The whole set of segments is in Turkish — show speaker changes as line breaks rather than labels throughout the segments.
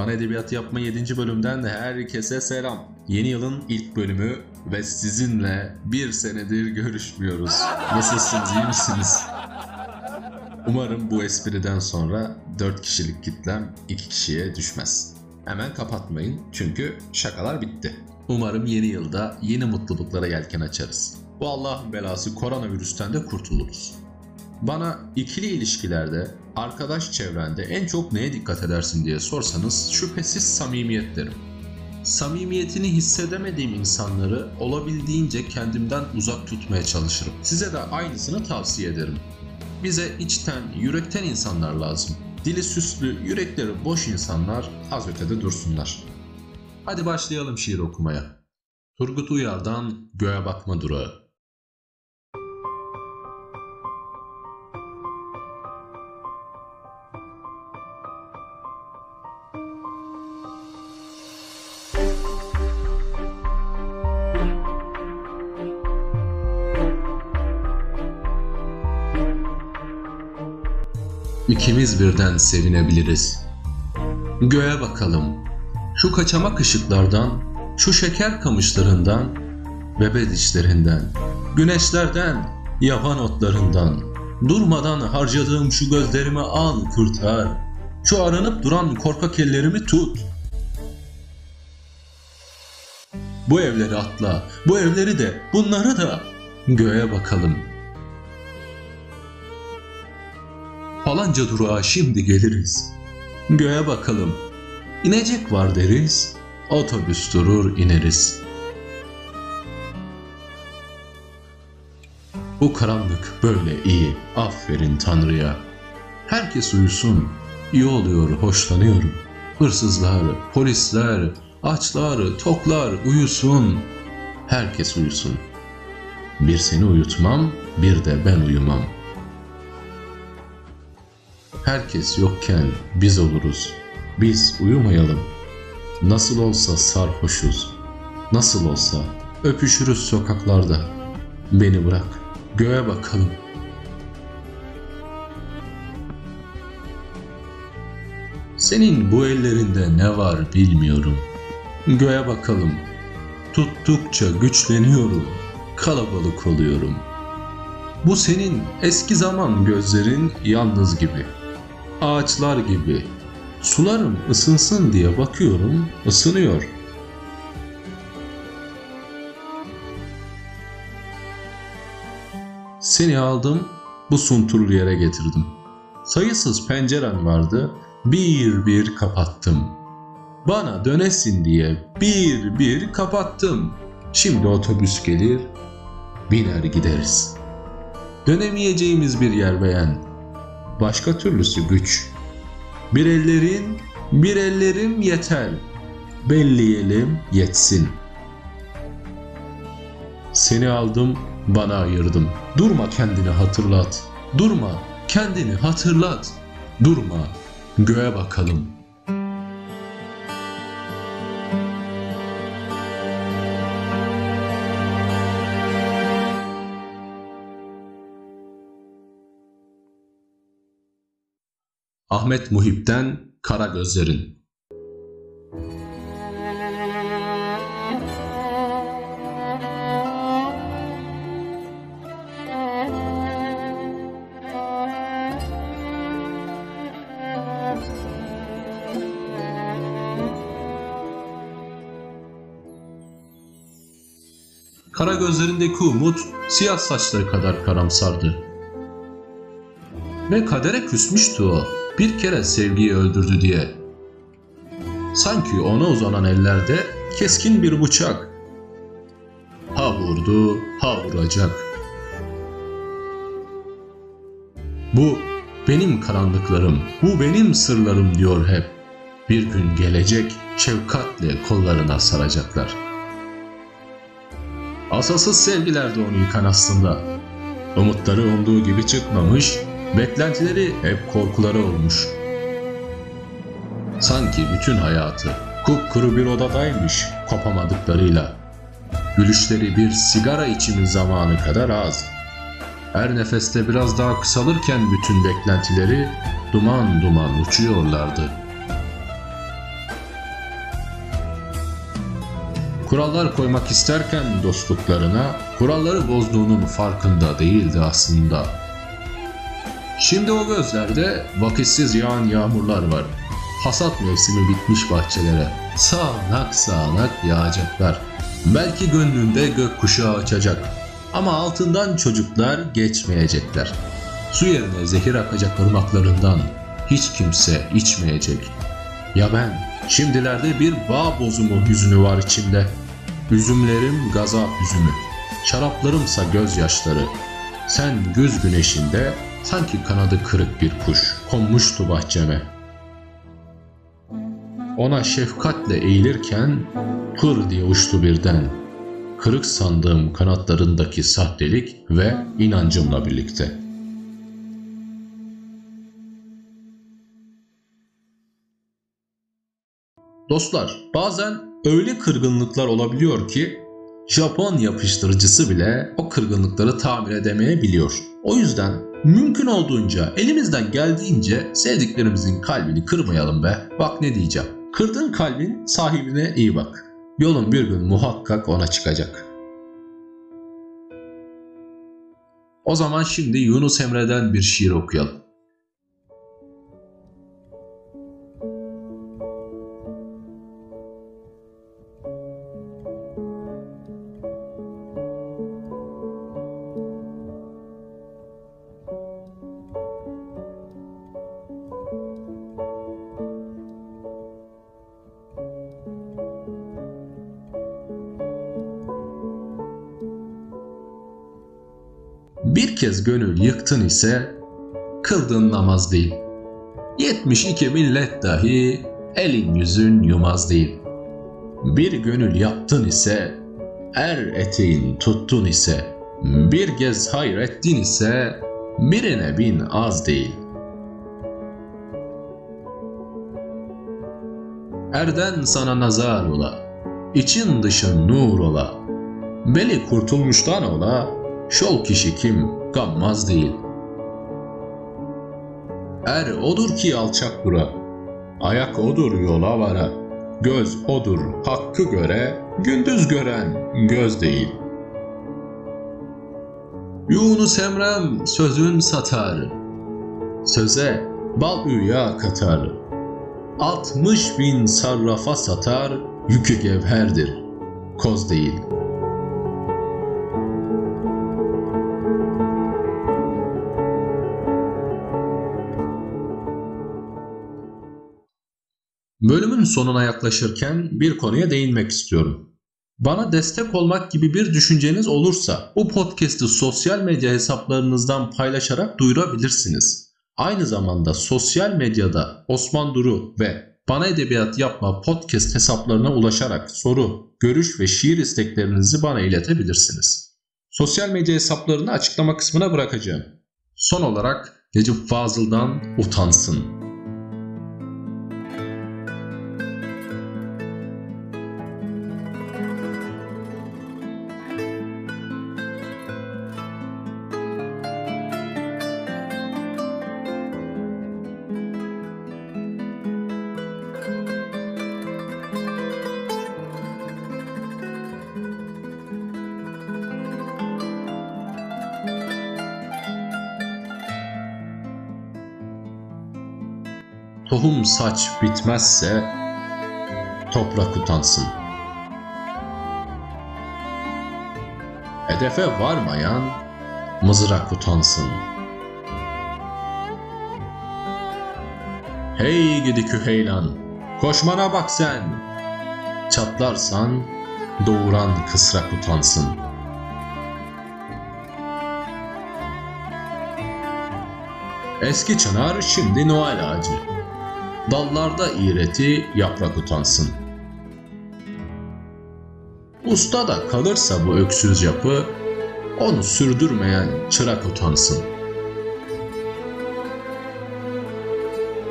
Fan Edebiyatı Yapma 7. bölümden herkese selam. Yeni yılın ilk bölümü ve sizinle bir senedir görüşmüyoruz. Nasılsınız, iyi misiniz? Umarım bu espriden sonra 4 kişilik kitlem 2 kişiye düşmez. Hemen kapatmayın çünkü şakalar bitti. Umarım yeni yılda yeni mutluluklara yelken açarız. Bu Allah'ın belası koronavirüsten de kurtuluruz. Bana ikili ilişkilerde, arkadaş çevrende en çok neye dikkat edersin diye sorsanız şüphesiz samimiyet derim. Samimiyetini hissedemediğim insanları olabildiğince kendimden uzak tutmaya çalışırım. Size de aynısını tavsiye ederim. Bize içten, yürekten insanlar lazım. Dili süslü, yürekleri boş insanlar az ötede dursunlar. Hadi başlayalım şiir okumaya. Turgut Uyar'dan Göğe Bakma Durağı İkimiz birden sevinebiliriz. Göğe bakalım. Şu kaçamak ışıklardan, şu şeker kamışlarından, bebe dişlerinden, güneşlerden, yaban otlarından, durmadan harcadığım şu gözlerimi al kurtar. Şu aranıp duran korkak ellerimi tut. Bu evleri atla, bu evleri de, bunları da göğe bakalım.'' Falanca durağa şimdi geliriz. Göğe bakalım. İnecek var deriz. Otobüs durur ineriz. Bu karanlık böyle iyi. Aferin Tanrı'ya. Herkes uyusun. İyi oluyor, hoşlanıyorum. Hırsızlar, polisler, açlar, toklar uyusun. Herkes uyusun. Bir seni uyutmam, bir de ben uyumam.'' Herkes yokken biz oluruz. Biz uyumayalım. Nasıl olsa sarhoşuz. Nasıl olsa öpüşürüz sokaklarda. Beni bırak, göğe bakalım. Senin bu ellerinde ne var bilmiyorum. Göğe bakalım. Tuttukça güçleniyorum. Kalabalık oluyorum. Bu senin eski zaman gözlerin yalnız gibi.'' Ağaçlar gibi. Sularım ısınsın diye bakıyorum, ısınıyor. Seni aldım, bu sunturlu yere getirdim. Sayısız penceren vardı, bir bir kapattım. Bana dönesin diye bir bir kapattım. Şimdi otobüs gelir, biner gideriz. Dönemeyeceğimiz bir yer beğen başka türlüsü güç. Bir ellerin, bir ellerim yeter. Belleyelim yetsin. Seni aldım, bana ayırdım. Durma kendini hatırlat. Durma, kendini hatırlat. Durma, göğe bakalım.'' Ahmet Muhip'ten Kara Gözlerin Kara gözlerindeki umut siyah saçları kadar karamsardı. Ve kadere küsmüştü o bir kere sevgiyi öldürdü diye. Sanki ona uzanan ellerde keskin bir bıçak. Ha vurdu, ha vuracak. Bu benim karanlıklarım, bu benim sırlarım diyor hep. Bir gün gelecek, şefkatle kollarına saracaklar. Asasız sevgiler de onu yıkan aslında. Umutları umduğu gibi çıkmamış, Beklentileri hep korkuları olmuş. Sanki bütün hayatı kupkuru bir odadaymış kopamadıklarıyla. Gülüşleri bir sigara içimi zamanı kadar az. Her nefeste biraz daha kısalırken bütün beklentileri duman duman uçuyorlardı. Kurallar koymak isterken dostluklarına kuralları bozduğunun farkında değildi aslında. Şimdi o gözlerde vakitsiz yağan yağmurlar var. Hasat mevsimi bitmiş bahçelere. Sağanak sağanak yağacaklar. Belki gönlünde gökkuşağı açacak. Ama altından çocuklar geçmeyecekler. Su yerine zehir akacak ırmaklarından hiç kimse içmeyecek. Ya ben, şimdilerde bir bağ bozumu hüznü var içimde. Üzümlerim gazap üzümü, şaraplarımsa gözyaşları. Sen güz güneşinde sanki kanadı kırık bir kuş konmuştu bahçeme. Ona şefkatle eğilirken pır diye uçtu birden. Kırık sandığım kanatlarındaki sahtelik ve inancımla birlikte.'' Dostlar, bazen öyle kırgınlıklar olabiliyor ki Japon yapıştırıcısı bile o kırgınlıkları tamir edemeyebiliyor. O yüzden mümkün olduğunca elimizden geldiğince sevdiklerimizin kalbini kırmayalım be. Bak ne diyeceğim. Kırdığın kalbin sahibine iyi bak. Yolun bir gün muhakkak ona çıkacak. O zaman şimdi Yunus Emre'den bir şiir okuyalım. Bir kez gönül yıktın ise kıldığın namaz değil. 72 millet dahi elin yüzün yumaz değil. Bir gönül yaptın ise er eteğin tuttun ise bir gez hayrettin ise birine bin az değil. Erden sana nazar ola, için dışın nur ola, beli kurtulmuştan ola, Şol kişi kim gammaz değil. Er odur ki alçak bura, ayak odur yola vara, göz odur hakkı göre, gündüz gören göz değil. Yunus Emrem sözün satar, söze bal üya katar. Altmış bin sarrafa satar, yükü gevherdir, koz değil.'' Bölümün sonuna yaklaşırken bir konuya değinmek istiyorum. Bana destek olmak gibi bir düşünceniz olursa bu podcast'i sosyal medya hesaplarınızdan paylaşarak duyurabilirsiniz. Aynı zamanda sosyal medyada Osman Duru ve Bana Edebiyat Yapma podcast hesaplarına ulaşarak soru, görüş ve şiir isteklerinizi bana iletebilirsiniz. Sosyal medya hesaplarını açıklama kısmına bırakacağım. Son olarak Necip Fazıl'dan utansın. Tohum saç bitmezse toprak utansın. Hedefe varmayan mızrak utansın. Hey gidi küheylan, koşmana bak sen. Çatlarsan doğuran kısrak utansın. Eski çınar şimdi Noel ağacı. Dallarda iğreti yaprak utansın. Usta da kalırsa bu öksüz yapı, onu sürdürmeyen çırak utansın.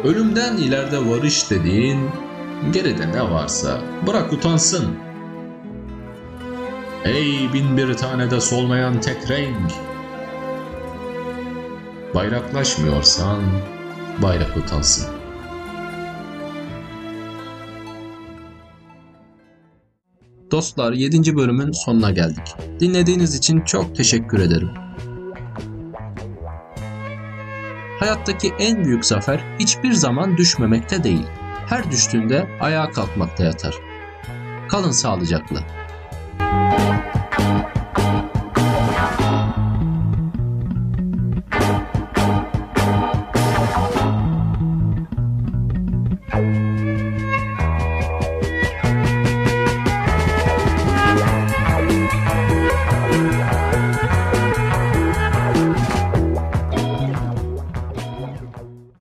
Ölümden ileride varış dediğin, geride ne varsa bırak utansın. Ey bin bir tane de solmayan tek renk, bayraklaşmıyorsan bayrak utansın.''
Dostlar 7. bölümün sonuna geldik. Dinlediğiniz için çok teşekkür ederim. Hayattaki en büyük zafer hiçbir zaman düşmemekte değil. Her düştüğünde ayağa kalkmakta yatar. Kalın sağlıcakla.